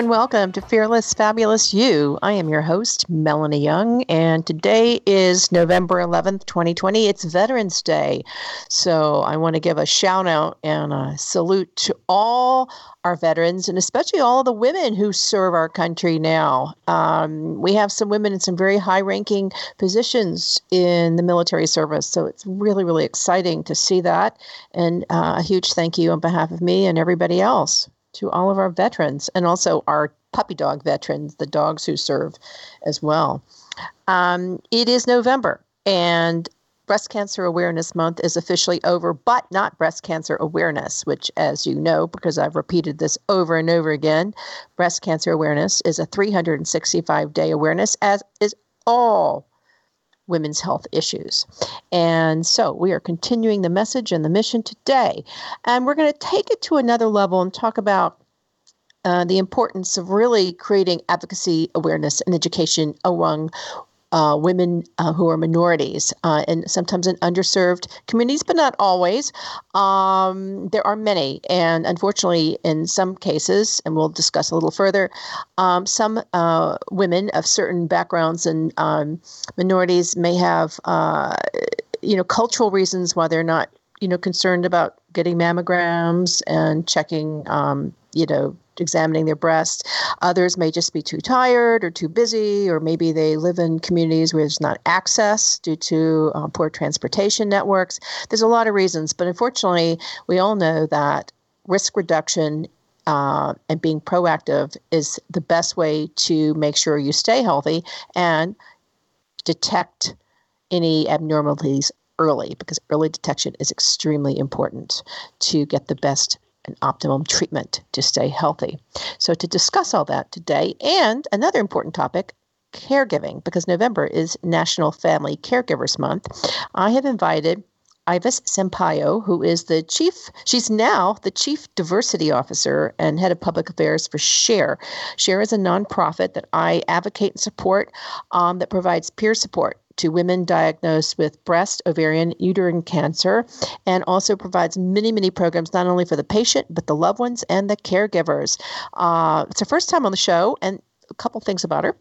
And welcome to Fearless Fabulous You. I am your host, Melanie Young, and today is November 11th, 2020. It's Veterans Day. So I want to give a shout out and a salute to all our veterans and especially all the women who serve our country now. Um, we have some women in some very high ranking positions in the military service. So it's really, really exciting to see that. And uh, a huge thank you on behalf of me and everybody else to all of our veterans and also our puppy dog veterans, the dogs who serve as well. Um, it is November, and Breast Cancer Awareness Month is officially over, but not Breast Cancer Awareness, which, as you know, because I've repeated this over and over again, Breast Cancer Awareness is a 365 day awareness, as is all women's health issues. And so we are continuing the message and the mission today. And we're going to take it to another level and talk about uh, the importance of really creating advocacy, awareness, and education among uh, women uh, who are minorities uh, and sometimes in underserved communities, but not always. Um, there are many, and unfortunately, in some cases, and we'll discuss a little further, um, some uh, women of certain backgrounds and um, minorities may have, uh, you know, cultural reasons why they're not, you know, concerned about getting mammograms and checking, um, you know, examining their breast. Others may just be too tired or too busy, or maybe they live in communities where there's not access due to uh, poor transportation networks. There's a lot of reasons, but unfortunately, we all know that risk reduction uh, and being proactive is the best way to make sure you stay healthy and detect any abnormalities early because early detection is extremely important to get the best and optimum treatment to stay healthy. So, to discuss all that today, and another important topic, caregiving, because November is National Family Caregivers Month, I have invited Ivis Sampaio, who is the chief, she's now the chief diversity officer and head of public affairs for SHARE. SHARE is a nonprofit that I advocate and support um, that provides peer support to women diagnosed with breast, ovarian, uterine cancer, and also provides many, many programs not only for the patient, but the loved ones and the caregivers. Uh, it's her first time on the show, and a couple things about her.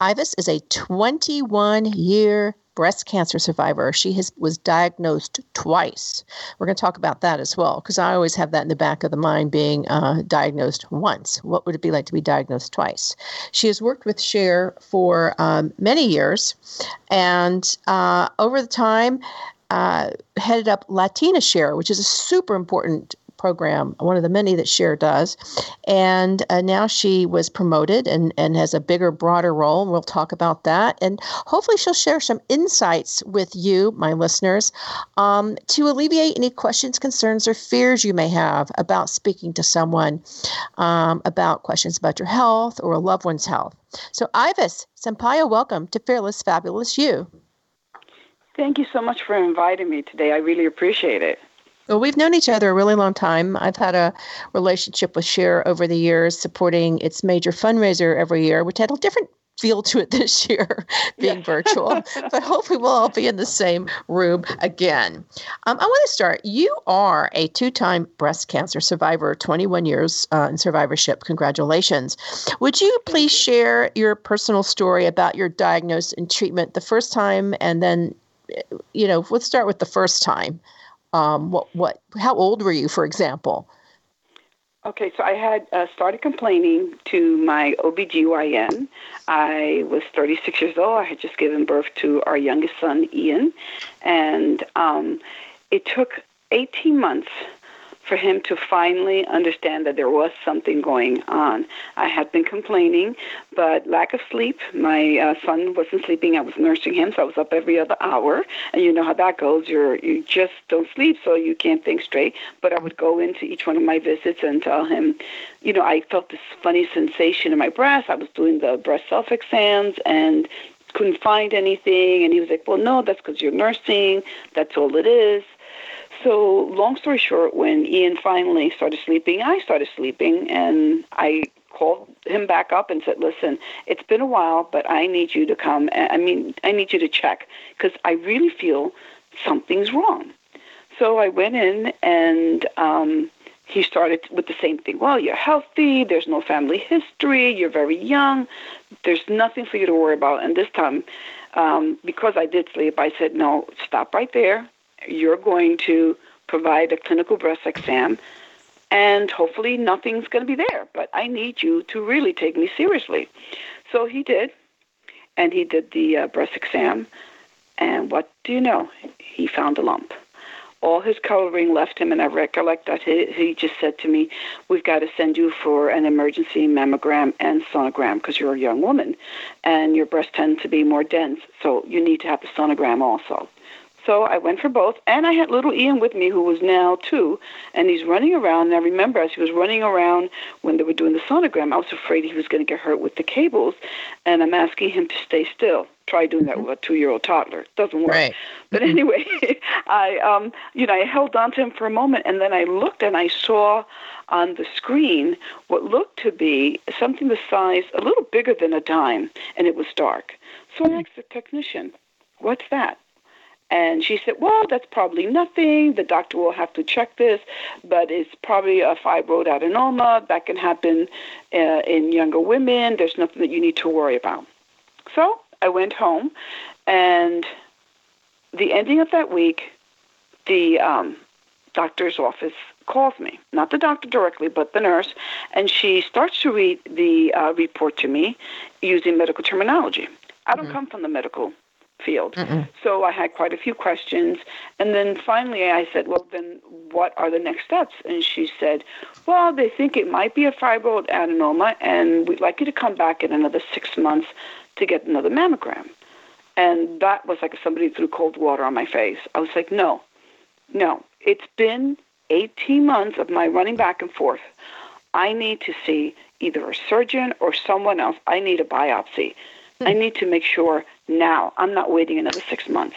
Ivis is a 21 year breast cancer survivor. She has was diagnosed twice. We're going to talk about that as well because I always have that in the back of the mind being uh, diagnosed once. What would it be like to be diagnosed twice? She has worked with Share for um, many years, and uh, over the time. Uh, headed up Latina Share, which is a super important program, one of the many that Share does. And uh, now she was promoted and, and has a bigger, broader role. We'll talk about that. And hopefully, she'll share some insights with you, my listeners, um, to alleviate any questions, concerns, or fears you may have about speaking to someone um, about questions about your health or a loved one's health. So, Ivis Sampaio, welcome to Fearless Fabulous You. Thank you so much for inviting me today. I really appreciate it. Well, we've known each other a really long time. I've had a relationship with Share over the years, supporting its major fundraiser every year, which had a different feel to it this year, being yeah. virtual. but hopefully, we'll all be in the same room again. Um, I want to start. You are a two time breast cancer survivor, 21 years uh, in survivorship. Congratulations. Would you please share your personal story about your diagnosis and treatment the first time, and then, you know, let's start with the first time um, what what how old were you for example? Okay so i had uh, started complaining to my obgyn i was 36 years old. I had just given birth to our youngest son ian. And um, it took 18 months for him to finally understand that there was something going on. I had been complaining, but lack of sleep. My uh, son wasn't sleeping. I was nursing him, so I was up every other hour. And you know how that goes. You're you just don't sleep, so you can't think straight. But I would go into each one of my visits and tell him, you know, I felt this funny sensation in my breast. I was doing the breast self exams and couldn't find anything. And he was like, well, no, that's because you're nursing. That's all it is. So, long story short, when Ian finally started sleeping, I started sleeping, and I called him back up and said, "Listen, it's been a while, but I need you to come. I mean, I need you to check because I really feel something's wrong." So I went in, and um, he started with the same thing. Well, you're healthy. There's no family history. You're very young. There's nothing for you to worry about. And this time, um, because I did sleep, I said, "No, stop right there you're going to provide a clinical breast exam, and hopefully nothing's going to be there. But I need you to really take me seriously. So he did, and he did the uh, breast exam. And what do you know? He found a lump. All his coloring left him, and I recollect that he, he just said to me, We've got to send you for an emergency mammogram and sonogram because you're a young woman and your breasts tend to be more dense, so you need to have the sonogram also. So I went for both, and I had little Ian with me, who was now two, and he's running around. And I remember as he was running around when they were doing the sonogram, I was afraid he was going to get hurt with the cables, and I'm asking him to stay still. Try doing that mm-hmm. with a two-year-old toddler; it doesn't work. Right. But anyway, I, um, you know, I held on to him for a moment, and then I looked and I saw on the screen what looked to be something the size a little bigger than a dime, and it was dark. So I asked the technician, "What's that?" And she said, Well, that's probably nothing. The doctor will have to check this, but it's probably a fibroid adenoma. That can happen uh, in younger women. There's nothing that you need to worry about. So I went home, and the ending of that week, the um, doctor's office calls me, not the doctor directly, but the nurse, and she starts to read the uh, report to me using medical terminology. I don't mm-hmm. come from the medical field. Mm-mm. So I had quite a few questions. And then finally I said, Well, then what are the next steps? And she said, Well, they think it might be a fibroid adenoma, and we'd like you to come back in another six months to get another mammogram. And that was like somebody threw cold water on my face. I was like, No, no. It's been 18 months of my running back and forth. I need to see either a surgeon or someone else. I need a biopsy. I need to make sure now. I'm not waiting another six months.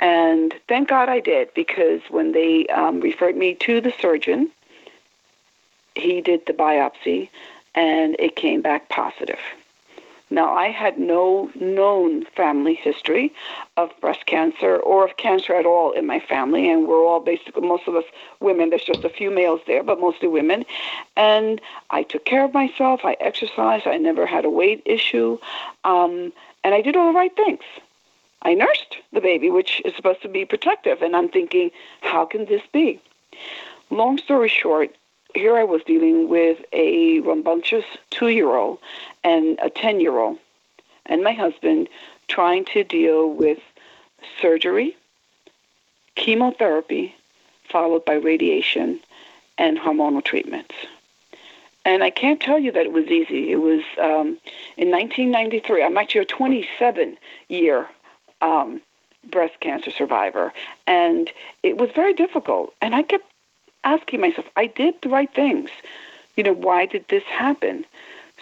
And thank God I did because when they um, referred me to the surgeon, he did the biopsy and it came back positive. Now, I had no known family history of breast cancer or of cancer at all in my family, and we're all basically, most of us women, there's just a few males there, but mostly women. And I took care of myself, I exercised, I never had a weight issue, um, and I did all the right things. I nursed the baby, which is supposed to be protective, and I'm thinking, how can this be? Long story short, here I was dealing with a rambunctious two year old and a 10 year old, and my husband trying to deal with surgery, chemotherapy, followed by radiation and hormonal treatments. And I can't tell you that it was easy. It was um, in 1993. I'm actually a 27 year um, breast cancer survivor, and it was very difficult. And I kept asking myself, I did the right things. You know, why did this happen?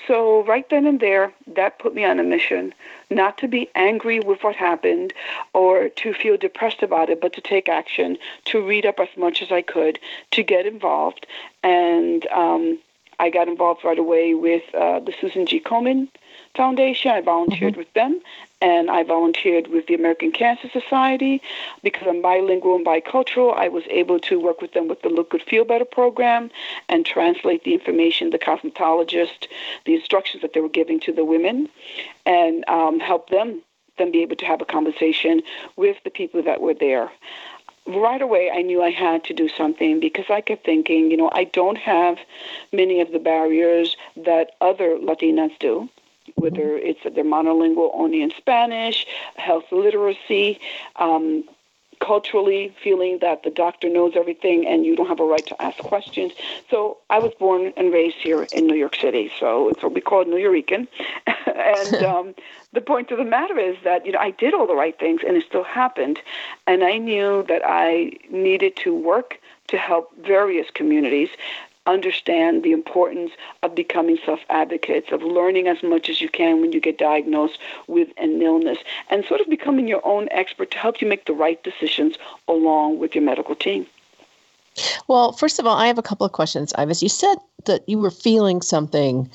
So, right then and there, that put me on a mission not to be angry with what happened or to feel depressed about it, but to take action, to read up as much as I could, to get involved. And um, I got involved right away with uh, the Susan G. Komen Foundation. I volunteered mm-hmm. with them, and I volunteered with the American Cancer Society. Because I'm bilingual and bicultural, I was able to work with them with the Look Good Feel Better program and translate the information, the cosmetologist, the instructions that they were giving to the women, and um, help them then be able to have a conversation with the people that were there right away I knew I had to do something because I kept thinking, you know, I don't have many of the barriers that other Latinas do whether it's they're monolingual only in Spanish, health literacy, um, culturally feeling that the doctor knows everything and you don't have a right to ask questions. So I was born and raised here in New York City, so it's what we call Nuyorican. and um, the point of the matter is that you know I did all the right things and it still happened, and I knew that I needed to work to help various communities understand the importance of becoming self advocates, of learning as much as you can when you get diagnosed with an illness, and sort of becoming your own expert to help you make the right decisions along with your medical team. Well, first of all, I have a couple of questions. Ivis, you said that you were feeling something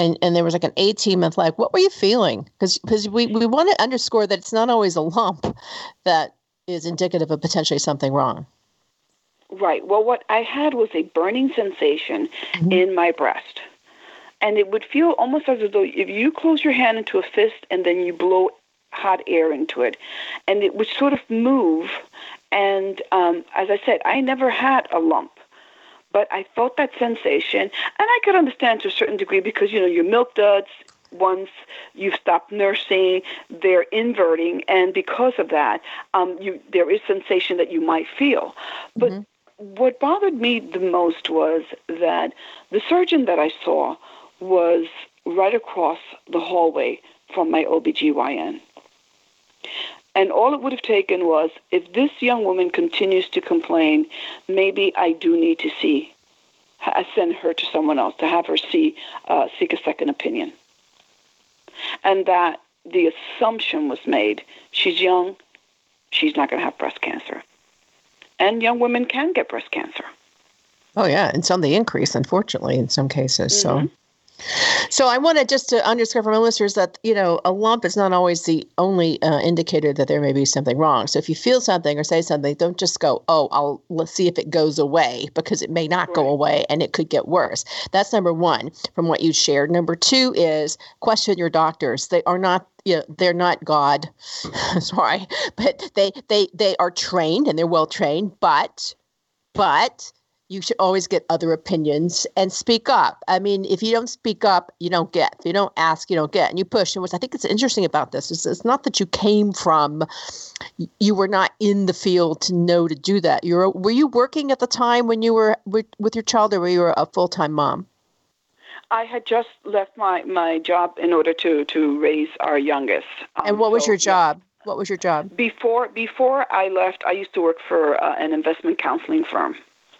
and, and there was like an 18 month lag. What were you feeling? Because we, we want to underscore that it's not always a lump that is indicative of potentially something wrong. Right. Well, what I had was a burning sensation mm-hmm. in my breast. And it would feel almost as though if you close your hand into a fist and then you blow hot air into it, and it would sort of move. And um, as I said, I never had a lump, but I felt that sensation, and I could understand to a certain degree because you know your milk ducts. Once you've stopped nursing, they're inverting, and because of that, um, you, there is sensation that you might feel. But mm-hmm what bothered me the most was that the surgeon that I saw was right across the hallway from my OBGYN. And all it would have taken was if this young woman continues to complain, maybe I do need to see, I send her to someone else to have her see, uh, seek a second opinion. And that the assumption was made she's young, she's not going to have breast cancer and young women can get breast cancer. Oh yeah, and some the increase, unfortunately, in some cases. Mm-hmm. So. So I wanted just to underscore for my listeners that you know a lump is not always the only uh, indicator that there may be something wrong. So if you feel something or say something, don't just go, "Oh, I'll let's see if it goes away," because it may not right. go away and it could get worse. That's number one from what you shared. Number two is question your doctors. They are not you know, they're not God, sorry, but they they they are trained and they're well trained, but but you should always get other opinions and speak up. I mean, if you don't speak up, you don't get. If you don't ask, you don't get. And you push. And what I think is interesting about this is it's not that you came from, you were not in the field to know to do that. You were were you working at the time when you were with, with your child, or were you a full time mom? I had just left my, my job in order to, to raise our youngest. Um, and what was so, your job? Yeah. What was your job? Before before I left, I used to work for uh, an investment counseling firm.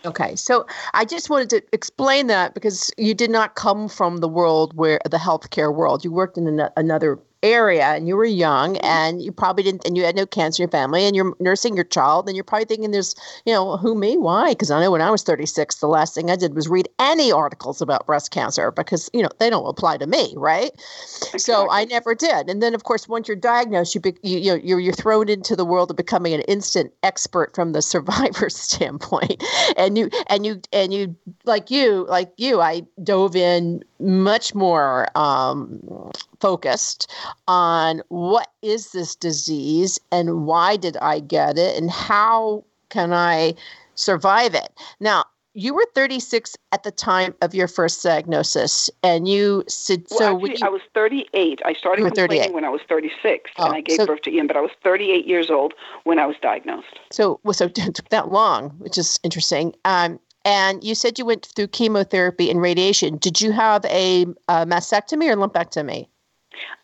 Okay, so I just wanted to explain that because you did not come from the world where the healthcare world. You worked in an, another area and you were young and you probably didn't and you had no cancer in your family and you're nursing your child and you're probably thinking there's you know who me why because i know when i was 36 the last thing i did was read any articles about breast cancer because you know they don't apply to me right exactly. so i never did and then of course once you're diagnosed you, be, you, you know, you're, you're thrown into the world of becoming an instant expert from the survivor standpoint and you and you and you like you like you i dove in much more um, focused on what is this disease and why did I get it and how can I survive it. Now, you were 36 at the time of your first diagnosis, and you said well, so. Actually, you, I was 38. I started complaining when I was 36, oh, and I gave so, birth to Ian. But I was 38 years old when I was diagnosed. So, so it took that long, which is interesting. Um, and you said you went through chemotherapy and radiation. Did you have a, a mastectomy or lumpectomy?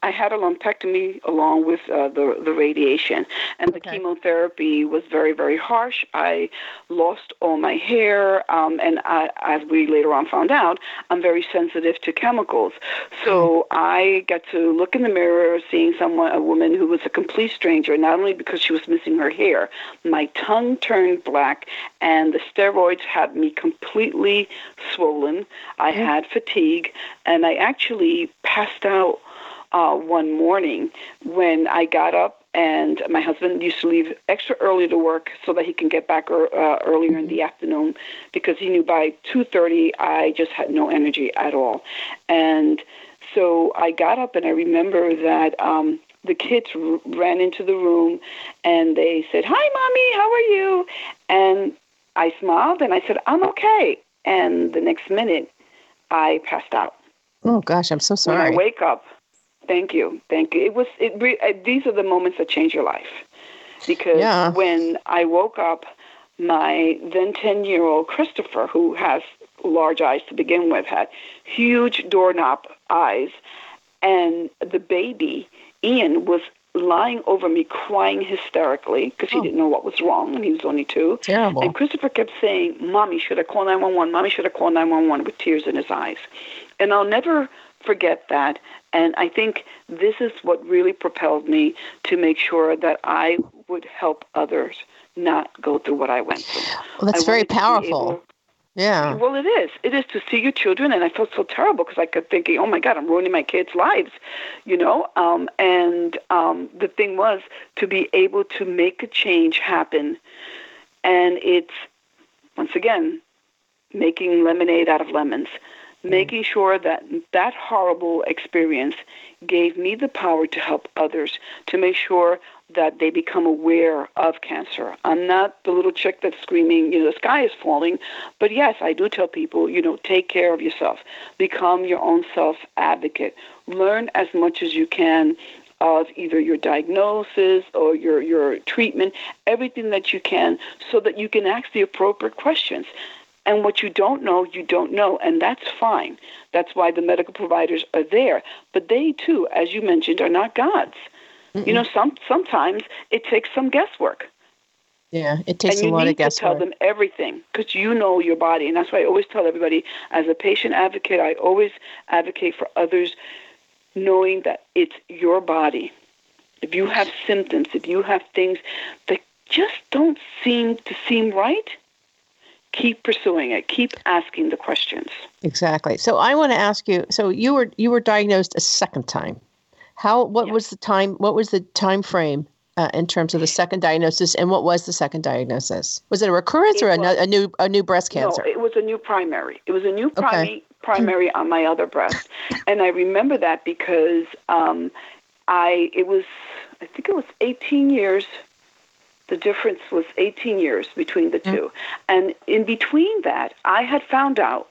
I had a lumpectomy along with uh, the the radiation, and the okay. chemotherapy was very very harsh. I lost all my hair, um, and I, as we later on found out, I'm very sensitive to chemicals. So mm. I got to look in the mirror, seeing someone, a woman who was a complete stranger, not only because she was missing her hair, my tongue turned black, and the steroids had me completely swollen. I mm. had fatigue, and I actually passed out uh, one morning when I got up and my husband used to leave extra early to work so that he can get back er, uh, earlier in the afternoon because he knew by 2:30 I just had no energy at all. And so I got up and I remember that um the kids r- ran into the room and they said, "Hi, mommy, how are you?" And I smiled and I said, "I'm okay." And the next minute, I passed out. Oh gosh, I'm so sorry. When I wake up, Thank you, thank you. It was it. Uh, these are the moments that change your life. because yeah. when I woke up, my then 10 year old Christopher, who has large eyes to begin with, had huge doorknob eyes, and the baby, Ian, was lying over me crying hysterically because he oh. didn't know what was wrong and he was only two. Terrible. And Christopher kept saying, Mommy, should I call 911? Mommy, should I call 911 with tears in his eyes? And I'll never forget that. And I think this is what really propelled me to make sure that I would help others not go through what I went through. Well, that's I very powerful. Yeah. Well, it is. It is to see your children, and I felt so terrible because I kept thinking, "Oh my God, I'm ruining my kids' lives," you know. Um, and um, the thing was to be able to make a change happen, and it's once again making lemonade out of lemons. Mm-hmm. making sure that that horrible experience gave me the power to help others, to make sure that they become aware of cancer. I'm not the little chick that's screaming, you know, the sky is falling. But yes, I do tell people, you know, take care of yourself. Become your own self advocate. Learn as much as you can of either your diagnosis or your, your treatment, everything that you can, so that you can ask the appropriate questions. And what you don't know, you don't know, and that's fine. That's why the medical providers are there. But they, too, as you mentioned, are not gods. Mm-mm. You know, some sometimes it takes some guesswork. Yeah, it takes and a lot of guesswork. You need to tell them everything because you know your body, and that's why I always tell everybody. As a patient advocate, I always advocate for others, knowing that it's your body. If you have symptoms, if you have things that just don't seem to seem right, keep pursuing it. Keep asking the questions. Exactly. So I want to ask you. So you were you were diagnosed a second time. How? What was the time? What was the time frame uh, in terms of the second diagnosis, and what was the second diagnosis? Was it a recurrence it or was, a, a, new a new breast cancer? No, it was a new primary. It was a new primary okay. primary on my other breast, and I remember that because um, I it was I think it was 18 years. The difference was 18 years between the mm. two, and in between that, I had found out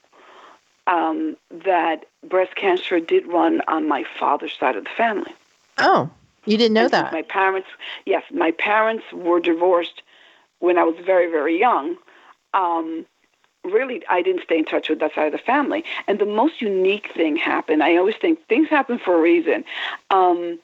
um, that breast cancer did run on my father's side of the family. Oh, you didn't know and that? My parents, yes, my parents were divorced when I was very, very young. Um, really, I didn't stay in touch with that side of the family. And the most unique thing happened. I always think things happen for a reason. Um,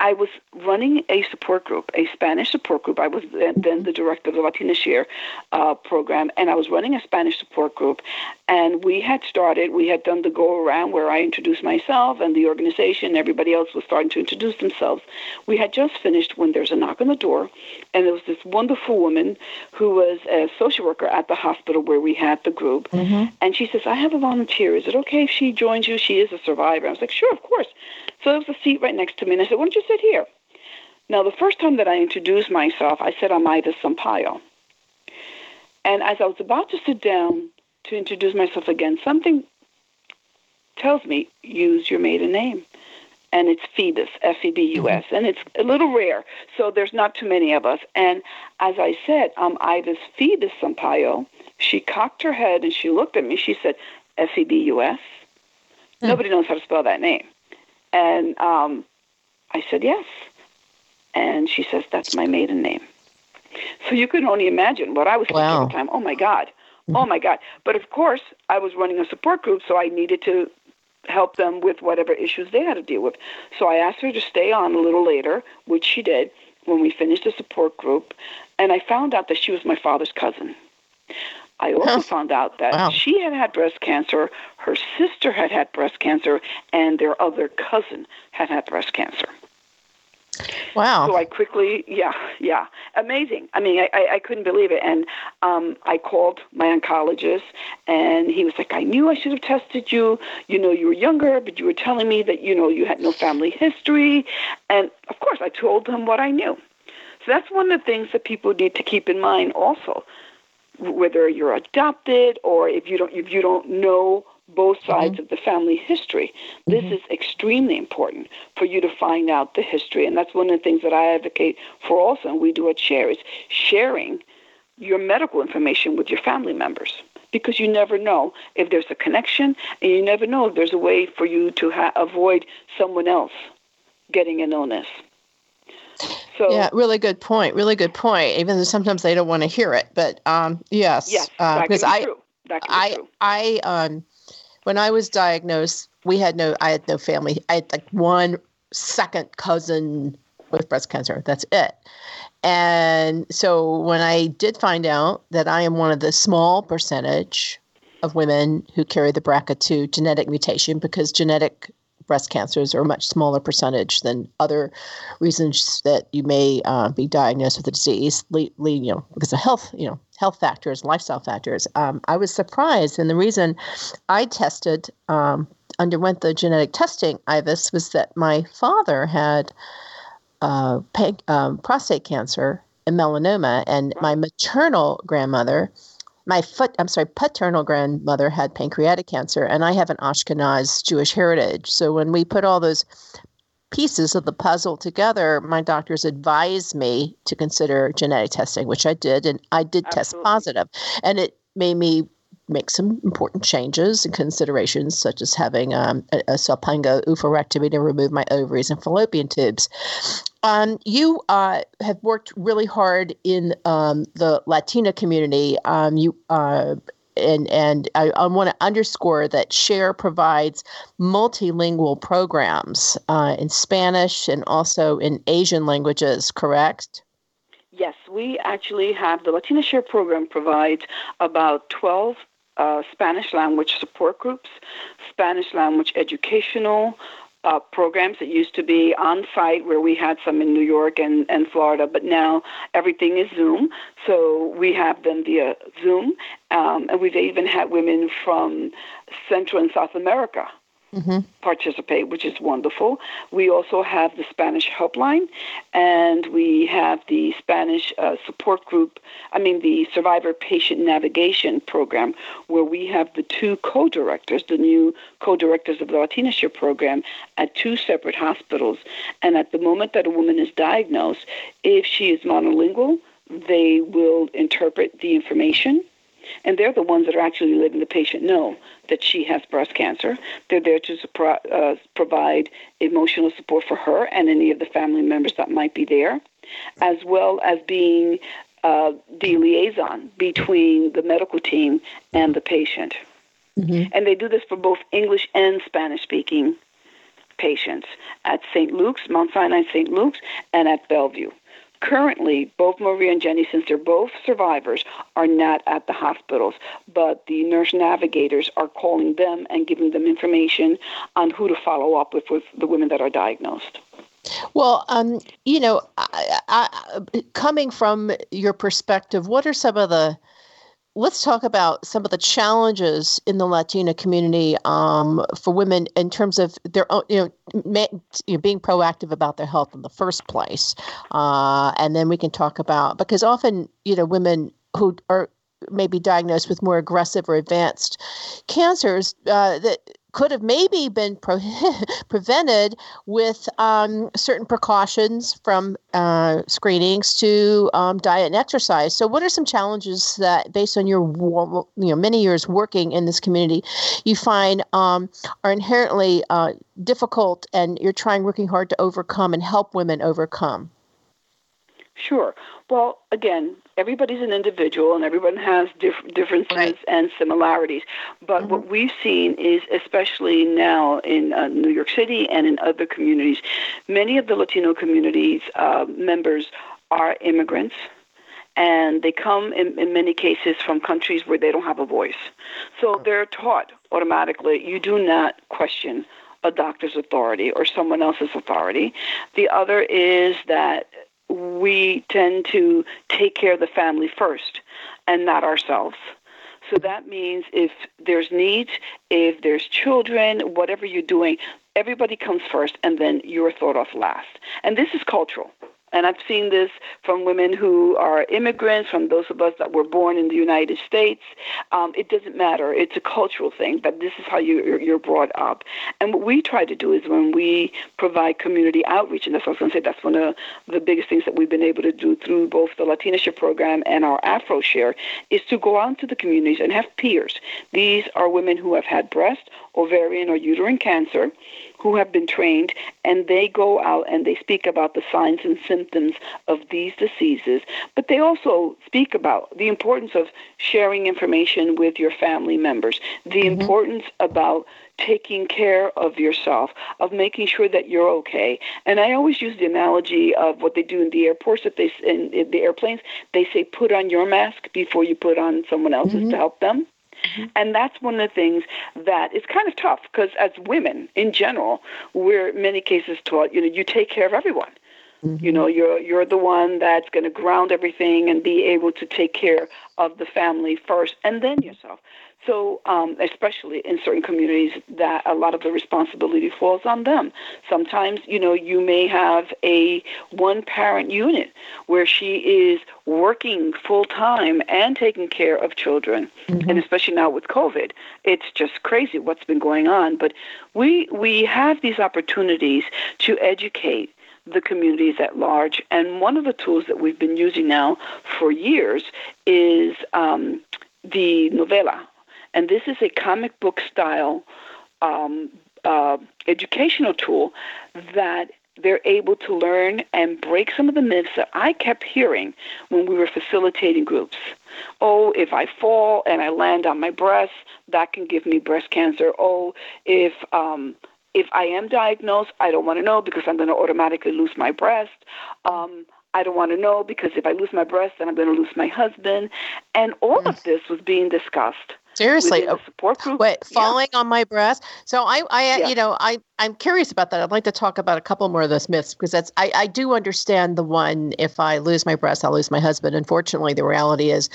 I was running a support group, a Spanish support group. I was then the director of the Latina Share uh, program, and I was running a Spanish support group. And we had started, we had done the go around where I introduced myself and the organization, everybody else was starting to introduce themselves. We had just finished when there's a knock on the door, and there was this wonderful woman who was a social worker at the hospital where we had the group. Mm-hmm. And she says, I have a volunteer. Is it okay if she joins you? She is a survivor. I was like, sure, of course. So there was a seat right next to me, and I said, why don't you sit here? Now, the first time that I introduced myself, I said I'm Ivis Sampaio. And as I was about to sit down to introduce myself again, something tells me, use your maiden name. And it's Febus, F E B U S. Mm-hmm. And it's a little rare, so there's not too many of us. And as I said, I'm Ivis Febus Sampaio. She cocked her head and she looked at me. She said, F E B U S. Mm. Nobody knows how to spell that name. And um, I said, yes. And she says, that's my maiden name. So you can only imagine what I was thinking wow. at the time. Oh my God. Oh my God. But of course, I was running a support group, so I needed to help them with whatever issues they had to deal with. So I asked her to stay on a little later, which she did when we finished the support group. And I found out that she was my father's cousin. I also found out that wow. she had had breast cancer, her sister had had breast cancer, and their other cousin had had breast cancer. Wow. So I quickly, yeah, yeah, amazing. I mean, I, I, couldn't believe it. And um, I called my oncologist, and he was like, I knew I should have tested you. You know, you were younger, but you were telling me that, you know, you had no family history. And of course, I told him what I knew. So that's one of the things that people need to keep in mind also whether you're adopted or if you don't if you don't know both mm-hmm. sides mm-hmm. of the family history. This mm-hmm. is extremely important for you to find out the history, and that's one of the things that I advocate for also, and we do at Share, is sharing your medical information with your family members because you never know if there's a connection, and you never know if there's a way for you to ha- avoid someone else getting an illness. So yeah, really good point. Really good point. Even though sometimes they don't want to hear it, but um, yes, yes, uh, because I, can I, be true. I, um, when I was diagnosed, we had no, I had no family. I had like one second cousin with breast cancer. That's it. And so when I did find out that I am one of the small percentage of women who carry the BRCA2 genetic mutation, because genetic breast cancers are a much smaller percentage than other reasons that you may uh, be diagnosed with the disease, you know, because of health, you know, health factors, lifestyle factors. Um, I was surprised, and the reason I tested, um, underwent the genetic testing, IVIS, was that my father had uh, peg, um, prostate cancer and melanoma, and my maternal grandmother, my foot, I'm sorry, paternal grandmother had pancreatic cancer, and I have an Ashkenaz Jewish heritage. So when we put all those pieces of the puzzle together, my doctors advised me to consider genetic testing, which I did, and I did Absolutely. test positive, and it made me make some important changes and considerations, such as having um, a, a salpingo oophorectomy to remove my ovaries and fallopian tubes. Um, you uh, have worked really hard in um, the Latina community. Um, you uh, and and I, I want to underscore that Share provides multilingual programs uh, in Spanish and also in Asian languages. Correct? Yes, we actually have the Latina Share program provides about 12 uh, Spanish language support groups, Spanish language educational uh, programs that used to be on site where we had some in New York and, and Florida, but now everything is Zoom. So we have them via Zoom. Um, and we've even had women from Central and South America Mm-hmm. participate, which is wonderful. We also have the Spanish helpline, and we have the Spanish uh, support group, I mean, the Survivor Patient Navigation Program, where we have the two co directors, the new co directors of the Latina Share program, at two separate hospitals. And at the moment that a woman is diagnosed, if she is monolingual, they will interpret the information and they're the ones that are actually letting the patient know that she has breast cancer. They're there to uh, provide emotional support for her and any of the family members that might be there, as well as being uh, the liaison between the medical team and the patient. Mm-hmm. And they do this for both English and Spanish speaking patients at St. Luke's, Mount Sinai St. Luke's, and at Bellevue. Currently, both Maria and Jenny, since they're both survivors, are not at the hospitals, but the nurse navigators are calling them and giving them information on who to follow up with with the women that are diagnosed. Well, um, you know, I, I, coming from your perspective, what are some of the let's talk about some of the challenges in the Latina community um, for women in terms of their own, you know, ma- you know, being proactive about their health in the first place, uh, and then we can talk about because often you know women who are maybe diagnosed with more aggressive or advanced cancers uh, that could have maybe been prevented with um, certain precautions from uh, screenings to um, diet and exercise. So, what are some challenges that, based on your you know many years working in this community, you find um, are inherently uh, difficult, and you're trying working hard to overcome and help women overcome? Sure. Well, again, everybody's an individual and everyone has diff- differences Right. and similarities. But what we've seen is, especially now in uh, New York City and in other communities, many of the Latino communities uh, members are immigrants. And they come in, in many cases from countries where they don't have a voice. So they're taught automatically you do not question a doctor's authority or someone else's authority. The other is that we tend to take care of the family first and not ourselves. So that means if there's needs, if there's children, whatever you're doing, everybody comes first and then you're thought of last. And this is cultural. And I've seen this from women who are immigrants, from those of us that were born in the United States. Um, it doesn't matter. It's a cultural thing, but this is how you, you're brought up. And what we try to do is when we provide community outreach, and that's what I was going to say, that's one of the biggest things that we've been able to do through both the Latina Share program and our Afro Share, is to go out into the communities and have peers. These are women who have had breast, ovarian, or uterine cancer who have been trained and they go out and they speak about the signs and symptoms of these diseases, but they also speak about the importance of sharing information with your family members, the mm-hmm. importance about taking care of yourself, of making sure that you're okay. And I always use the analogy of what they do in the airports, that they in, in the airplanes, they say put on your mask before you put on someone else's mm-hmm. to help them. Mm-hmm. And that's one of the things that is kind of tough because as women in general, we're in many cases taught, you know, you take care of everyone. Mm-hmm. You know, you're you're the one that's going to ground everything and be able to take care of the family first and then yourself. So, um, especially in certain communities, that a lot of the responsibility falls on them. Sometimes, you know, you may have a one parent unit where she is working full time and taking care of children. Mm-hmm. And especially now with COVID, it's just crazy what's been going on. But we, we have these opportunities to educate the communities at large. And one of the tools that we've been using now for years is um, the novella and this is a comic book style um, uh, educational tool that they're able to learn and break some of the myths that I kept hearing when we were facilitating groups. Oh, if I fall and I land on my breast, that can give me breast cancer. Oh, if um, if I am diagnosed, I don't want to know because I'm going to automatically lose my breast. Um, I don't want to know because if I lose my breast, then I'm going to lose my husband. And all of this was being discussed Seriously, support group. Wait, falling yeah. on my breast. So I, I, yeah. you know, I, I'm curious about that. I'd like to talk about a couple more of those myths because that's, I, I do understand the one. If I lose my breast, I'll lose my husband. Unfortunately, the reality is,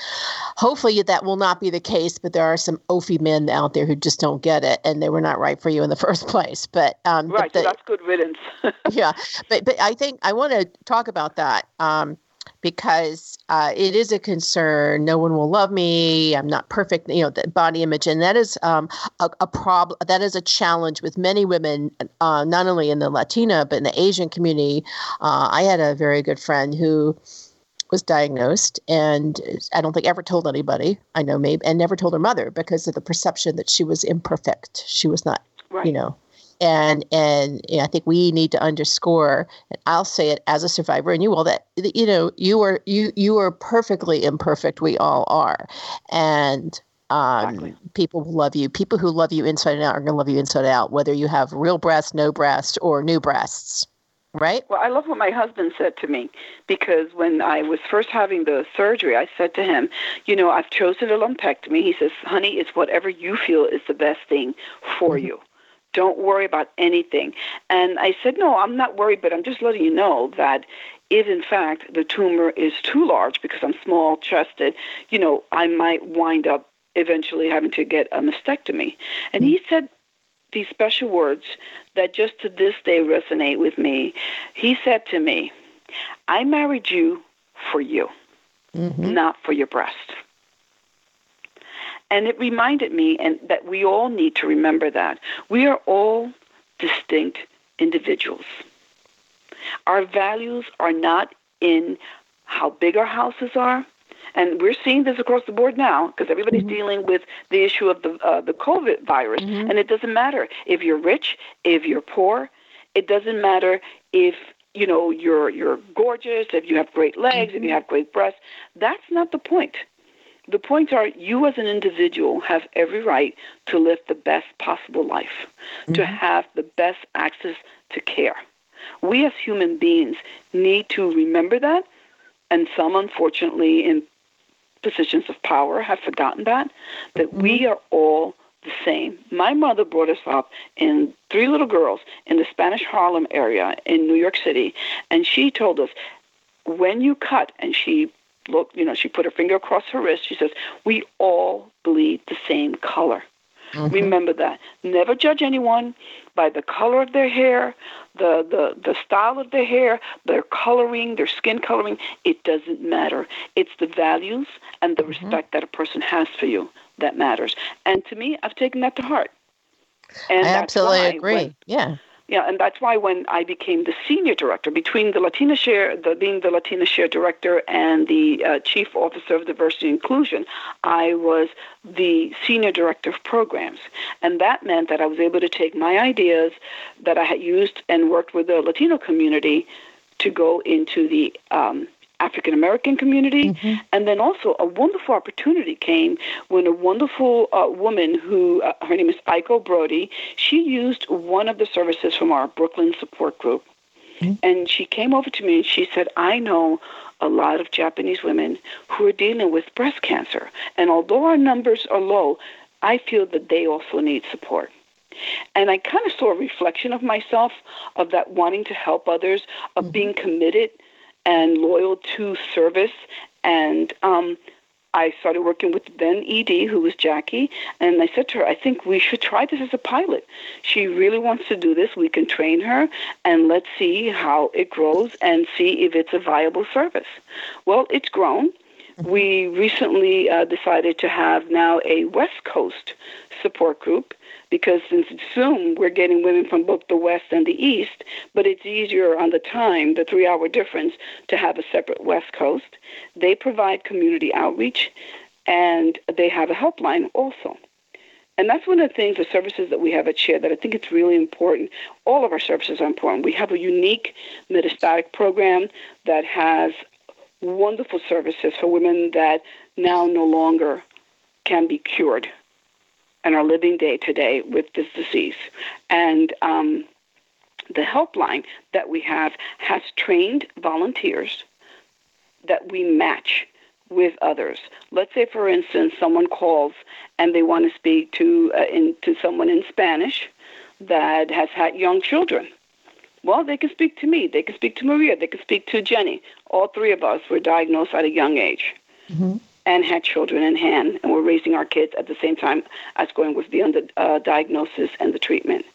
hopefully that will not be the case. But there are some oafy men out there who just don't get it, and they were not right for you in the first place. But um, right, but the, so that's good riddance. yeah, but but I think I want to talk about that. Um, because uh, it is a concern. No one will love me. I'm not perfect. You know, the body image, and that is um, a, a problem. That is a challenge with many women, uh, not only in the Latina but in the Asian community. Uh, I had a very good friend who was diagnosed and I don't think ever told anybody. I know maybe and never told her mother because of the perception that she was imperfect. She was not, right. you know, and and you know, I think we need to underscore. And I'll say it as a survivor, and you will that you know you are you you are perfectly imperfect. We all are, and um, exactly. people will love you. People who love you inside and out are going to love you inside and out, whether you have real breasts, no breasts, or new breasts. Right? Well, I love what my husband said to me because when I was first having the surgery, I said to him, You know, I've chosen a lumpectomy. He says, Honey, it's whatever you feel is the best thing for mm-hmm. you. Don't worry about anything. And I said, No, I'm not worried, but I'm just letting you know that if in fact the tumor is too large because I'm small chested, you know, I might wind up eventually having to get a mastectomy. And he said these special words that just to this day resonate with me. He said to me, I married you for you, mm-hmm. not for your breast. And it reminded me and that we all need to remember that. We are all distinct individuals. Our values are not in how big our houses are. And we're seeing this across the board now because everybody's mm-hmm. dealing with the issue of the uh, the COVID virus, mm-hmm. and it doesn't matter if you're rich, if you're poor, it doesn't matter if you know you're you're gorgeous, if you have great legs, mm-hmm. if you have great breasts. That's not the point the points are you as an individual have every right to live the best possible life, mm-hmm. to have the best access to care. We as human beings need to remember that, and some, unfortunately, in positions of power have forgotten that, that mm-hmm. we are all the same. My mother brought us up in three little girls in the Spanish Harlem area in New York City, and she told us, when you cut, and she look, you know, she put her finger across her wrist. She says, We all bleed the same color. Mm-hmm. Remember that. Never judge anyone by the color of their hair, the, the, the style of their hair, their coloring, their skin coloring. It doesn't matter. It's the values and the mm-hmm. respect that a person has for you that matters. And to me, I've taken that to heart. And I absolutely agree. When, yeah. Yeah, and that's why when I became the senior director, between the Latina Share, the, being the Latina Share director and the uh, chief officer of diversity and inclusion, I was the senior director of programs. And that meant that I was able to take my ideas that I had used and worked with the Latino community to go into the um, African American community. Mm-hmm. And then also a wonderful opportunity came when a wonderful uh, woman who, uh, her name is Aiko Brody, she used one of the services from our Brooklyn support group. Mm-hmm. And she came over to me and she said, I know a lot of Japanese women who are dealing with breast cancer. And although our numbers are low, I feel that they also need support. And I kind of saw a reflection of myself of that wanting to help others, of mm-hmm. being committed and loyal to service. And um, I started working with then ED, who was Jackie, and I said to her, I think we should try this as a pilot. She really wants to do this. We can train her, and let's see how it grows and see if it's a viable service. Well, it's grown. Mm-hmm. We recently uh, decided to have now a West Coast support group because since Zoom, we're getting women from both the West and the East, but it's easier on the time, the three hour difference, to have a separate West Coast. They provide community outreach and they have a helpline also. And that's one of the things, the services that we have at Share, that I think it's really important. All of our services are important. We have a unique metastatic program that has wonderful services for women that now no longer can be cured and are living day to day with this disease. And um, the helpline that we have has trained volunteers that we match with others. Let's say, for instance, someone calls and they want to speak to uh, in, to someone in Spanish that has had young children. Well, they can speak to me. They can speak to Maria. They can speak to Jenny. All three of us were diagnosed at a young age. Mm-hmm and had children in hand, and were raising our kids at the same time as going with the uh, diagnosis and the treatment.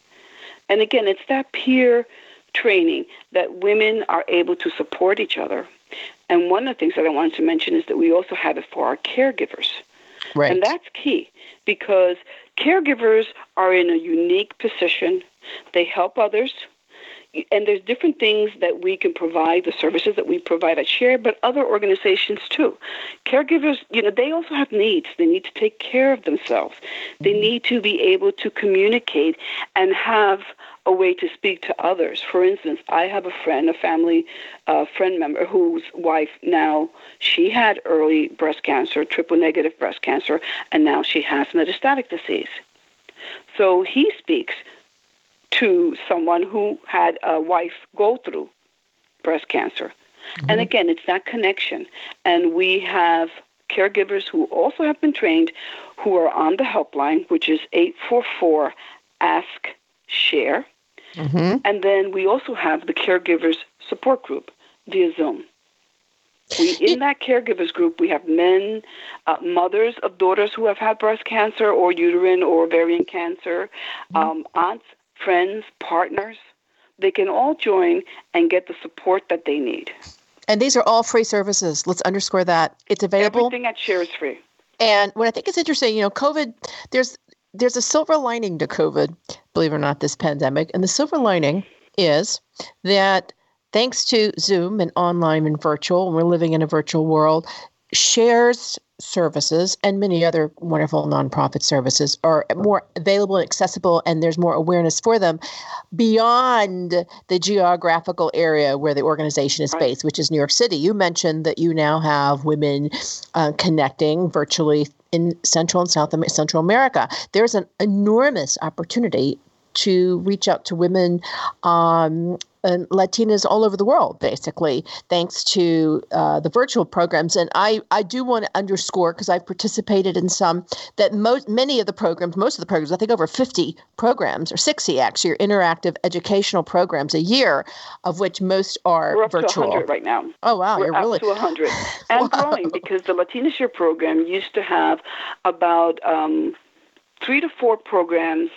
And again, it's that peer training that women are able to support each other. And one of the things that I wanted to mention is that we also have it for our caregivers. Right. And that's key because caregivers are in a unique position. They help others and there's different things that we can provide, the services that we provide at Share, but other organizations too. Caregivers, you know, they also have needs. They need to take care of themselves. They mm-hmm. need to be able to communicate and have a way to speak to others. For instance, I have a friend, a family uh, friend member whose wife now she had early breast cancer, triple negative breast cancer, and now she has metastatic disease. So he speaks to someone who had a wife go through breast cancer. Mm-hmm. And again, it's that connection. And we have caregivers who also have been trained who are on the helpline, which is 844 Ask Share. Mm-hmm. And then we also have the caregivers support group via Zoom. We, in that caregivers group, we have men, uh, mothers of daughters who have had breast cancer or uterine or ovarian cancer, mm-hmm. um, aunts, friends, partners. They can all join and get the support that they need. And these are all free services. Let's underscore that. It's available. Everything at Share is free. And what I think is interesting, you know, COVID, there's there's a silver lining to COVID, believe it or not, this pandemic. And the silver lining is that thanks to Zoom and online and virtual, and we're living in a virtual world, shares services and many other wonderful nonprofit services are more available and accessible, and there's more awareness for them beyond the geographical area where the organization is based, which is New York City. You mentioned that you now have women uh, connecting virtually in Central and South Central America. There's an enormous opportunity to reach out to women um, and Latinas all over the world, basically, thanks to uh, the virtual programs. And I, I do want to underscore, because I've participated in some, that most many of the programs, most of the programs, I think over 50 programs, or 60 actually, are interactive educational programs a year, of which most are We're up virtual. to 100 right now. Oh, wow. We're you're up really... to 100. And wow. growing, because the Latina Share program used to have about um, three to four programs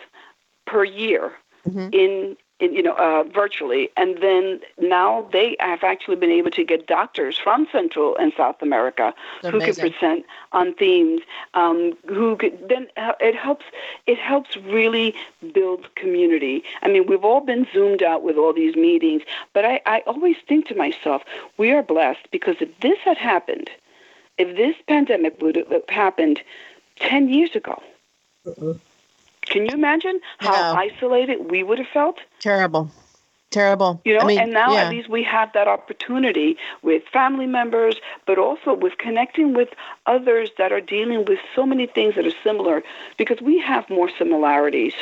per year mm-hmm. in in, you know, uh, virtually. And then now they have actually been able to get doctors from Central and South America who can present on themes. Um, who could, then uh, it helps. It helps really build community. I mean, we've all been zoomed out with all these meetings, but I, I always think to myself, we are blessed because if this had happened, if this pandemic would have happened ten years ago. Uh-uh can you imagine how yeah. isolated we would have felt? Terrible. Terrible. You know, I mean, and now yeah. at least we have that opportunity with family members, but also with connecting with others that are dealing with so many things that are similar because we have more similarities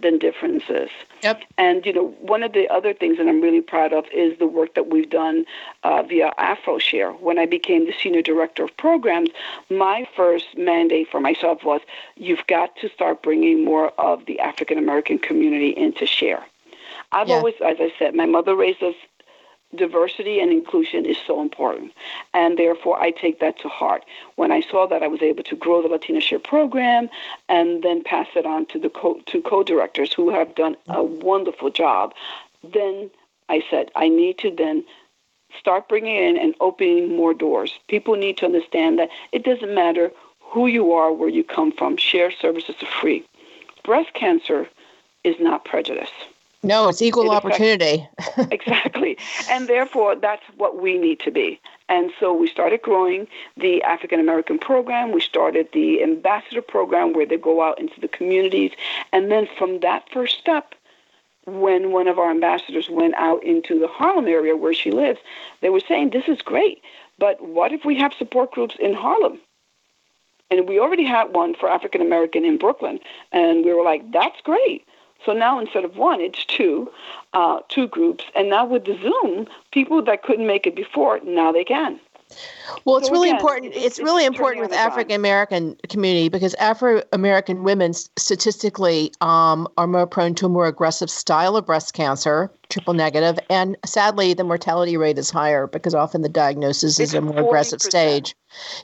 than differences. Yep. And, you know, one of the other things that I'm really proud of is the work that we've done uh, via AfroShare. When I became the Senior Director of Programs, my first mandate for myself was you've got to start bringing more of the African American community into SHARE. I've yeah. always, as I said, my mother raised us diversity and inclusion is so important. And therefore, I take that to heart. When I saw that I was able to grow the Latina Share program and then pass it on to the co- to co-directors who have done a wonderful job, then I said, I need to then start bringing in and opening more doors. People need to understand that it doesn't matter who you are, where you come from. Share services are free. Breast cancer is not prejudice. No, it's equal it opportunity. exactly. And therefore, that's what we need to be. And so we started growing the African American program. We started the ambassador program where they go out into the communities. And then from that first step, when one of our ambassadors went out into the Harlem area where she lives, they were saying, This is great, but what if we have support groups in Harlem? And we already had one for African American in Brooklyn. And we were like, That's great. So now instead of one, it's two, uh, two groups. And now with the Zoom, people that couldn't make it before, now they can. Well, it's so really again, important. It's, it's, really important with African American community because Afro American women statistically um, are more prone to a more aggressive style of breast cancer, triple negative, and sadly, the mortality rate is higher because often the diagnosis is a more 40%. aggressive stage.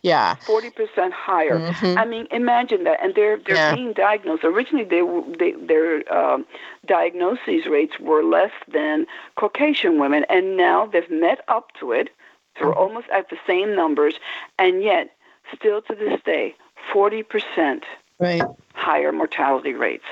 Yeah, forty percent higher. Mm-hmm. I mean, imagine that, and they're they're yeah. being diagnosed. Originally, they, they their um, diagnosis rates were less than Caucasian women, and now they've met up to it so we're almost at the same numbers, and yet, still to this day, 40% right. higher mortality rates.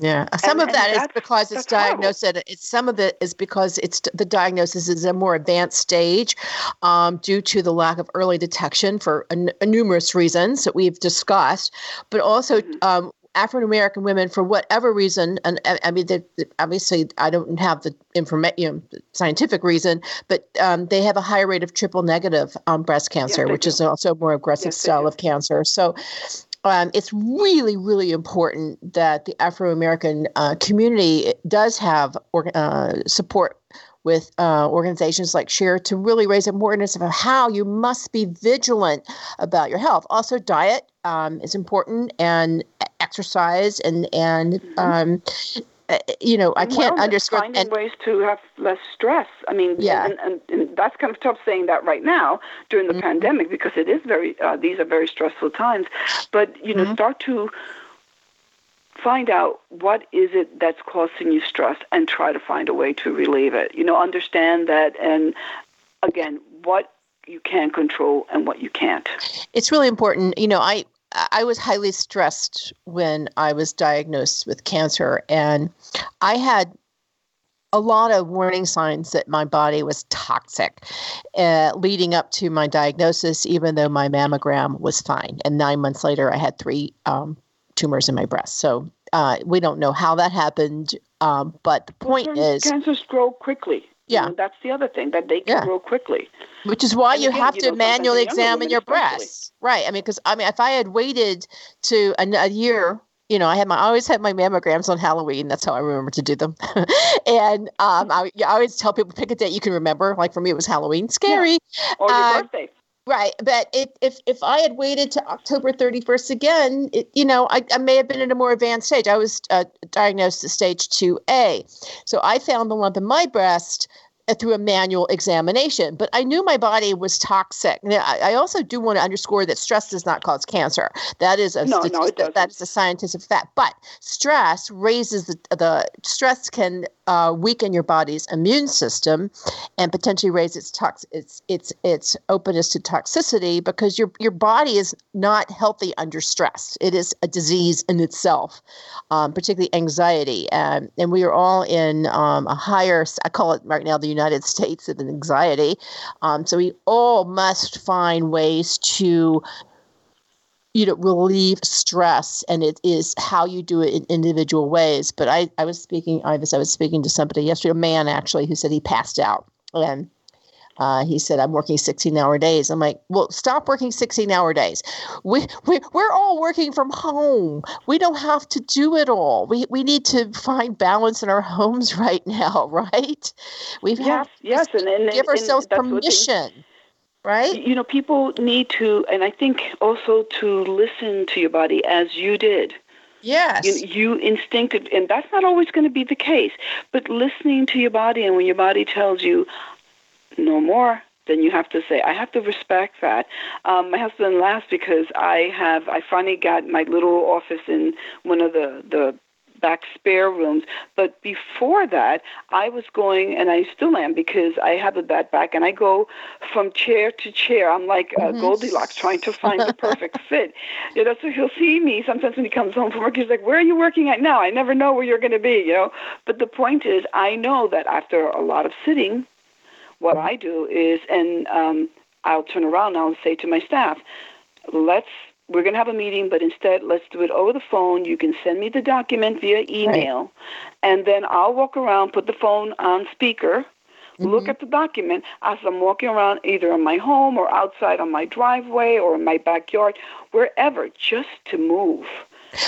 Yeah, some and, of that is because it's diagnosed at it's some of it is because it's the diagnosis is a more advanced stage um, due to the lack of early detection for a, a numerous reasons that we've discussed, but also mm-hmm. um, African American women, for whatever reason, and I mean, obviously, I don't have the information, you know, scientific reason, but um, they have a higher rate of triple negative um, breast cancer, yes, which do. is also a more aggressive yes, style of cancer. So, um, it's really, really important that the Afro American uh, community does have or, uh, support with uh, organizations like Share to really raise awareness of how you must be vigilant about your health. Also, diet um, is important, and exercise, and and mm-hmm. um, uh, you know, I can't well, underscore finding and, ways to have less stress. I mean, yeah, and, and, and, that's kind of tough saying that right now during the mm-hmm. pandemic because it is very uh, these are very stressful times. But you know, mm-hmm. start to find out what is it that's causing you stress and try to find a way to relieve it. You know, understand that and again, what you can control and what you can't. It's really important. You know, I I was highly stressed when I was diagnosed with cancer and I had a lot of warning signs that my body was toxic uh, leading up to my diagnosis, even though my mammogram was fine. And nine months later, I had three um, tumors in my breast. So uh, we don't know how that happened, um, but the point is cancers grow quickly. Yeah, you know, that's the other thing that they can yeah. grow quickly. Which is why and you again, have you to know, manually examine your breasts, right? I mean, because I mean, if I had waited to a, a year you know, I had my I always had my mammograms on Halloween. That's how I remember to do them. and um, I, I, always tell people pick a date you can remember. Like for me, it was Halloween. Scary. Yeah. Or your uh, birthday. Right, but it, if if I had waited to October 31st again, it, you know, I, I may have been in a more advanced stage. I was uh, diagnosed at stage 2A. So I found the lump in my breast uh, through a manual examination, but I knew my body was toxic. Now, I, I also do want to underscore that stress does not cause cancer. That is a no, no, that is a scientific fact. But stress raises the the stress can uh, weaken your body's immune system and potentially raise its tox its its its openness to toxicity because your your body is not healthy under stress. It is a disease in itself, um, particularly anxiety, and and we are all in um, a higher. I call it right now the United States of anxiety. Um, so we all must find ways to you know relieve stress and it is how you do it in individual ways but i i was speaking i was i was speaking to somebody yesterday a man actually who said he passed out and uh, he said, I'm working 16 hour days. I'm like, well, stop working 16 hour days. We, we, we're all working from home. We don't have to do it all. We, we need to find balance in our homes right now, right? We yes, have yes, to and, and, give and, ourselves permission right? You know, people need to, and I think also to listen to your body as you did. Yes. You, you instinctive, and that's not always going to be the case. But listening to your body, and when your body tells you no more, then you have to say, I have to respect that. Um, my husband laughs because I have, I finally got my little office in one of the the back spare rooms. But before that, I was going, and I still am because I have a bad back, and I go from chair to chair. I'm like uh, mm-hmm. Goldilocks trying to find the perfect fit. You know, so he'll see me sometimes when he comes home from work. He's like, "Where are you working at now? I never know where you're going to be." You know, but the point is, I know that after a lot of sitting, what I do is, and um, I'll turn around and I'll say to my staff, "Let's we're going to have a meeting, but instead, let's do it over the phone. You can send me the document via email, right. and then I'll walk around, put the phone on speaker, mm-hmm. look at the document as I'm walking around either in my home or outside on my driveway or in my backyard, wherever, just to move.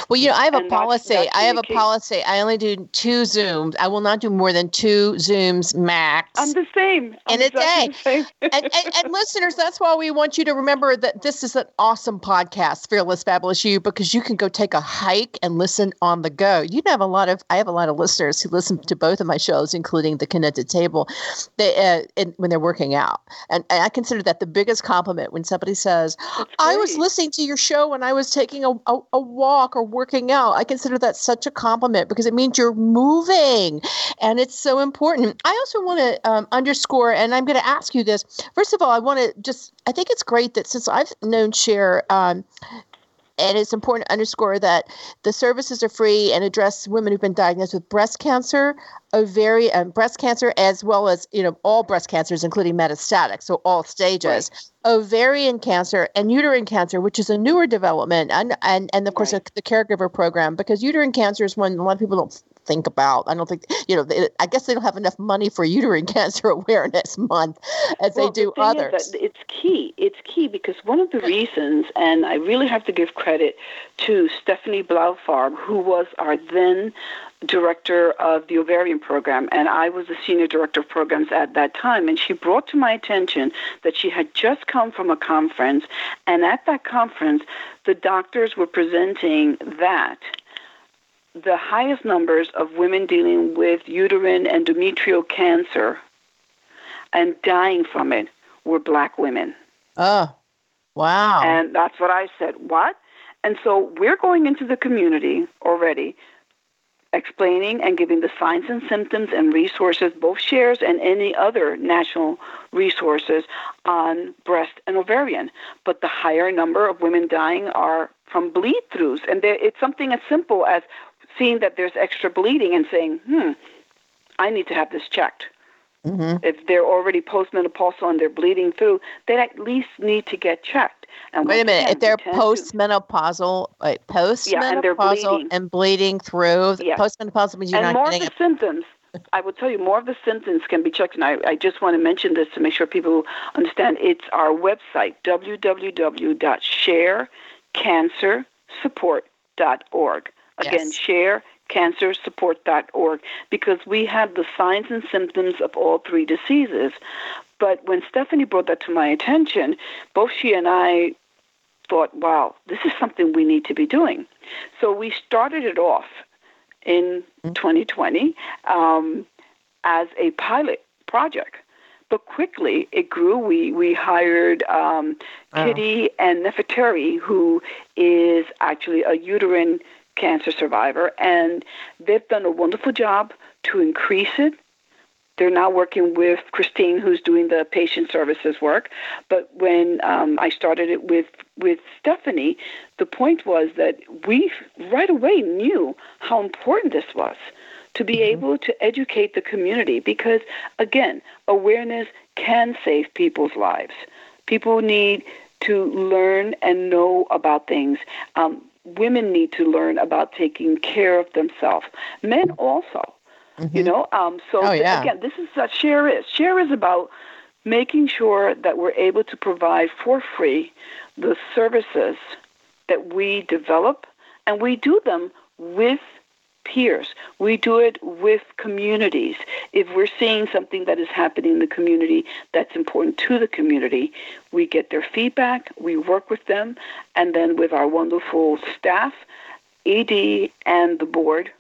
Well, you know, I have a policy. That's, that's I have a policy. I only do two Zooms. I will not do more than two Zooms max. I'm the same. I'm in a day. and, and, and, listeners, that's why we want you to remember that this is an awesome podcast, Fearless Fabulous You, because you can go take a hike and listen on the go. You have a lot of. I have a lot of listeners who listen to both of my shows, including the Connected Table, they, uh, when they're working out. And, and, I consider that the biggest compliment when somebody says, "I was listening to your show when I was taking a, a, a walk." Or working out. I consider that such a compliment because it means you're moving and it's so important. I also want to um, underscore, and I'm going to ask you this. First of all, I want to just, I think it's great that since I've known Share, um, and it's important to underscore that the services are free and address women who've been diagnosed with breast cancer, ovarian um, breast cancer, as well as you know all breast cancers, including metastatic, so all stages, right. ovarian cancer and uterine cancer, which is a newer development, and and and of course right. the caregiver program because uterine cancer is one a lot of people don't think about. I don't think you know. They, I guess they don't have enough money for uterine cancer awareness month as well, they do the others. it's key. It's key because one of the reasons, and I really have to give credit to Stephanie Blaufarb, who was our then director of the ovarian program, and I was the senior director of programs at that time. And she brought to my attention that she had just come from a conference, and at that conference, the doctors were presenting that the highest numbers of women dealing with uterine and endometrial cancer and dying from it were black women. Oh, wow. And that's what I said. What? And so we're going into the community already explaining and giving the signs and symptoms and resources, both shares and any other national resources on breast and ovarian. But the higher number of women dying are from bleed throughs. And it's something as simple as seeing that there's extra bleeding and saying, hmm, I need to have this checked. Mm-hmm. If they're already postmenopausal and they're bleeding through, they at least need to get checked. And Wait a minute, if they're postmenopausal, wait, postmenopausal yeah, and, they're bleeding. and, bleeding. through, yeah. postmenopausal means you're and not more getting of the a- symptoms. I will tell you more of the symptoms can be checked, and I, I just want to mention this to make sure people understand. It's our website www.sharecancersupport.org. Again, yes. share cancersupport.org because we have the signs and symptoms of all three diseases. But when Stephanie brought that to my attention, both she and I thought, wow, this is something we need to be doing. So we started it off in 2020 um, as a pilot project. But quickly it grew. We we hired um, Kitty and Nefertari, who is actually a uterine cancer survivor, and they've done a wonderful job to increase it. They're now working with Christine, who's doing the patient services work. But when um, I started it with with Stephanie, the point was that we right away knew how important this was to be mm-hmm. able to educate the community because again, awareness can save people's lives. People need to learn and know about things. Um, women need to learn about taking care of themselves. Men also. Mm-hmm. You know, um, so oh, yeah. again, this is what share is. Share is about making sure that we're able to provide for free the services that we develop, and we do them with peers. We do it with communities. If we're seeing something that is happening in the community that's important to the community, we get their feedback, we work with them, and then with our wonderful staff, ED, and the board,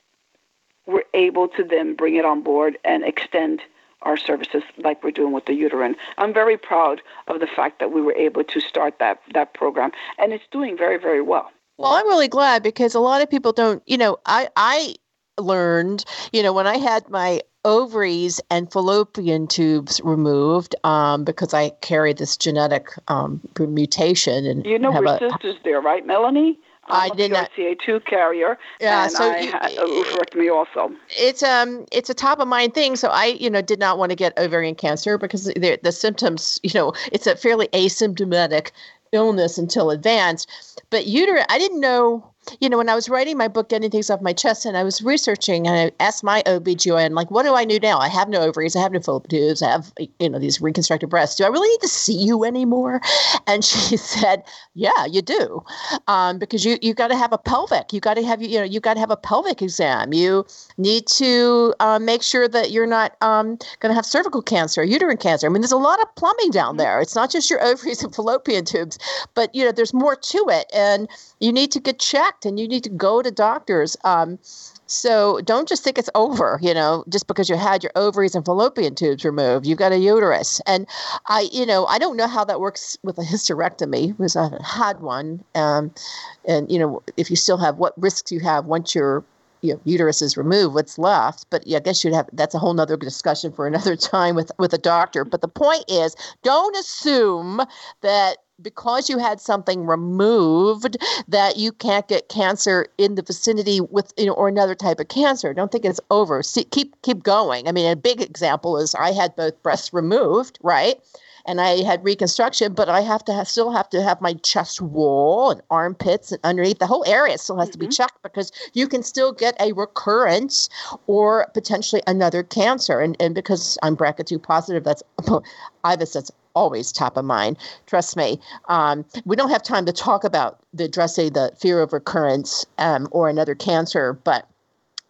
we're able to then bring it on board and extend our services like we're doing with the uterine. I'm very proud of the fact that we were able to start that, that program, and it's doing very, very well. Well, I'm really glad because a lot of people don't, you know, I I learned, you know, when I had my ovaries and fallopian tubes removed um, because I carry this genetic um, mutation. And you know, we're a, sisters there, right, Melanie? I'm I did not. CA2 carrier. Yeah, and so I you, had oophorectomy also. It's um, it's a top of mind thing. So I, you know, did not want to get ovarian cancer because the, the symptoms, you know, it's a fairly asymptomatic illness until advanced. But uterine, I didn't know you know, when I was writing my book, Getting Things Off My Chest, and I was researching, and I asked my OBGYN, like, what do I know now? I have no ovaries, I have no fallopian tubes, I have, you know, these reconstructed breasts. Do I really need to see you anymore? And she said, yeah, you do. Um, because you, you got to have a pelvic. You got to have, you know, you got to have a pelvic exam. You need to uh, make sure that you're not um, going to have cervical cancer, uterine cancer. I mean, there's a lot of plumbing down mm-hmm. there. It's not just your ovaries and fallopian tubes, but, you know, there's more to it. And you need to get checked and you need to go to doctors. Um, so don't just think it's over, you know, just because you had your ovaries and fallopian tubes removed. You've got a uterus. And I, you know, I don't know how that works with a hysterectomy because I haven't had one. Um, and, you know, if you still have what risks you have once your you know, uterus is removed, what's left. But yeah, I guess you'd have that's a whole nother discussion for another time with with a doctor. But the point is, don't assume that because you had something removed that you can't get cancer in the vicinity with you know, or another type of cancer. Don't think it's over. See, keep keep going. I mean, a big example is I had both breasts removed, right? And I had reconstruction, but I have to have, still have to have my chest wall and armpits and underneath the whole area still has mm-hmm. to be mm-hmm. checked because you can still get a recurrence or potentially another cancer. And and because I'm BRCA2 positive, that's Ivis that's always top of mind. Trust me. Um, we don't have time to talk about the addressing the fear of recurrence um, or another cancer, but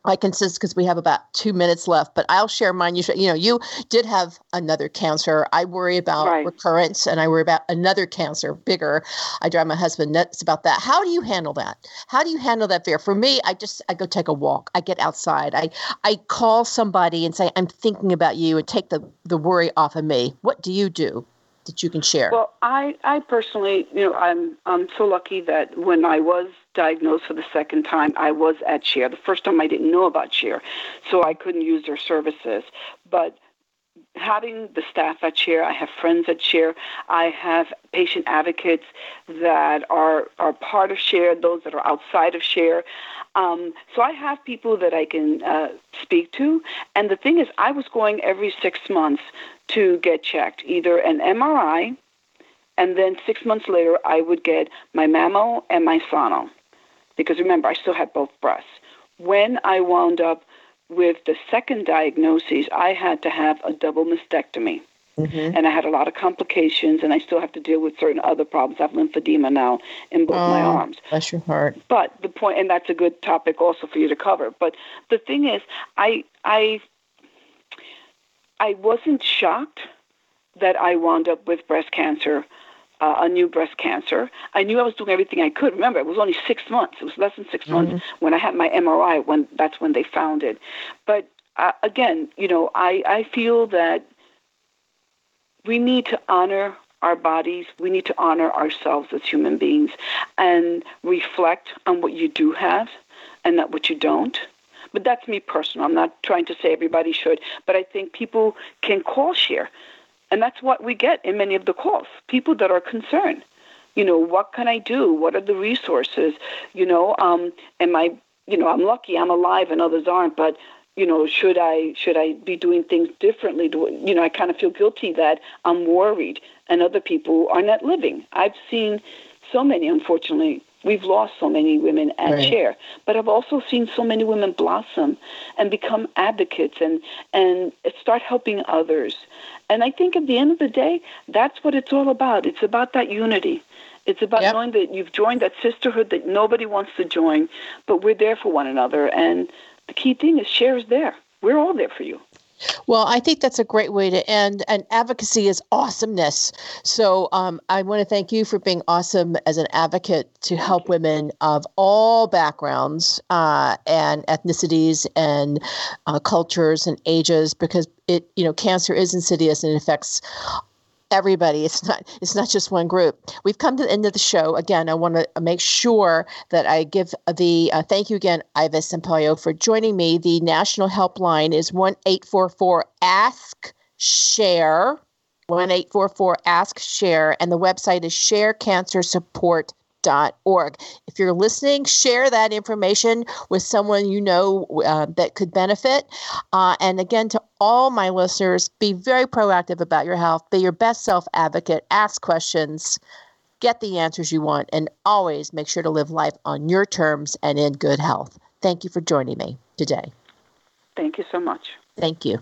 I can because we have about two minutes left, but I'll share mine. You, should, you know, you did have another cancer. I worry about right. recurrence, and I worry about another cancer, bigger. I drive my husband nuts about that. How do you handle that? How do you handle that fear? For me, I just I go take a walk. I get outside. I I call somebody and say I'm thinking about you, and take the the worry off of me. What do you do? that you can share? Well, I, I personally, you know, I'm I'm so lucky that when I was diagnosed for the second time, I was at Share. The first time I didn't know about Share, so I couldn't use their services. But having the staff at Share, I have friends at Share, I have patient advocates that are are part of Share, those that are outside of Share. Um, so I have people that I can uh, speak to. And the thing is, I was going every six months to get checked, either an MRI, and then six months later, I would get my mammo and my sono. Because remember, I still had both breasts. When I wound up with the second diagnosis, I had to have a double mastectomy. Mm-hmm. And I had a lot of complications, and I still have to deal with certain other problems. I have lymphedema now in both oh, my arms. Bless your heart. But the point, and that's a good topic also for you to cover. But the thing is, I I I wasn't shocked that I wound up with breast cancer, uh, a new breast cancer. I knew I was doing everything I could. Remember, it was only six months. It was less than 6 mm-hmm. months when I had my MRI. When that's when they found it. But uh, again, you know, I I feel that we need to honor our bodies. We need to honor ourselves as human beings and reflect on what you do have and not what you don't. But that's me personal. I'm not trying to say everybody should, but I think people can call share. And that's what we get in many of the calls. People that are concerned. You know, what can I do? What are the resources? You know, um, am I, you know, I'm lucky I'm alive and others aren't, but you know, should I should I be doing things differently? Do you know, I kind of feel guilty that I'm worried and other people are not living. I've seen so many, unfortunately, We've lost so many women at right. Share, but I've also seen so many women blossom and become advocates and and start helping others. And I think at the end of the day, that's what it's all about. It's about that unity. It's about yep. knowing that you've joined that sisterhood that nobody wants to join, but we're there for one another. And the key thing is share is there. We're all there for you. Well, I think that's a great way to end. And advocacy is awesomeness. So um, I want to thank you for being awesome as an advocate to help women of all backgrounds uh, and ethnicities and uh, cultures and ages because it, you know, cancer is insidious and it affects everybody. It's not it's not just one group. We've come to the end of the show. Again, I want to make sure that I give the uh, thank you again, Ivis Sampaio, for joining me. The national helpline is one eight four four ask share. 1844 ask share and the website is sharecancersupport.com org. If you're listening, share that information with someone you know uh, that could benefit. Uh, and again, to all my listeners, be very proactive about your health, be your best self advocate, ask questions, get the answers you want, and always make sure to live life on your terms and in good health. Thank you for joining me today. Thank you so much. Thank you.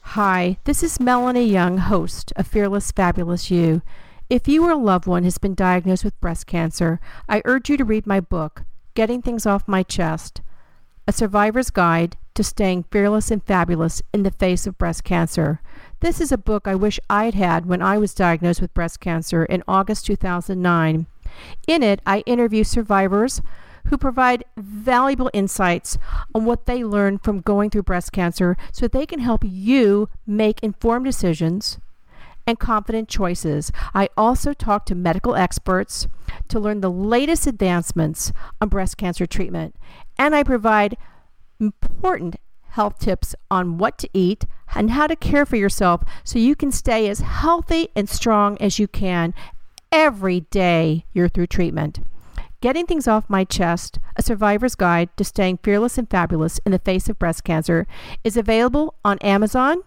Hi, this is Melanie Young, host of Fearless Fabulous You. If you or a loved one has been diagnosed with breast cancer, I urge you to read my book, Getting Things Off My Chest A Survivor's Guide to Staying Fearless and Fabulous in the Face of Breast Cancer. This is a book I wish I'd had when I was diagnosed with breast cancer in August 2009. In it, I interview survivors who provide valuable insights on what they learned from going through breast cancer so they can help you make informed decisions and confident choices. I also talk to medical experts to learn the latest advancements on breast cancer treatment, and I provide important health tips on what to eat and how to care for yourself so you can stay as healthy and strong as you can every day you're through treatment. Getting Things Off My Chest, a survivor's guide to staying fearless and fabulous in the face of breast cancer, is available on Amazon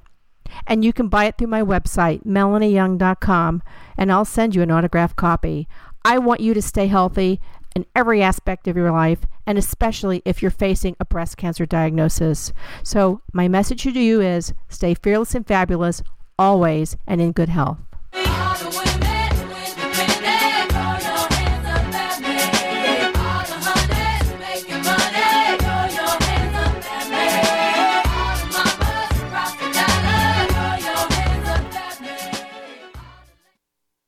and you can buy it through my website, melanieyoung.com, and I'll send you an autographed copy. I want you to stay healthy in every aspect of your life, and especially if you're facing a breast cancer diagnosis. So, my message to you is stay fearless and fabulous always and in good health.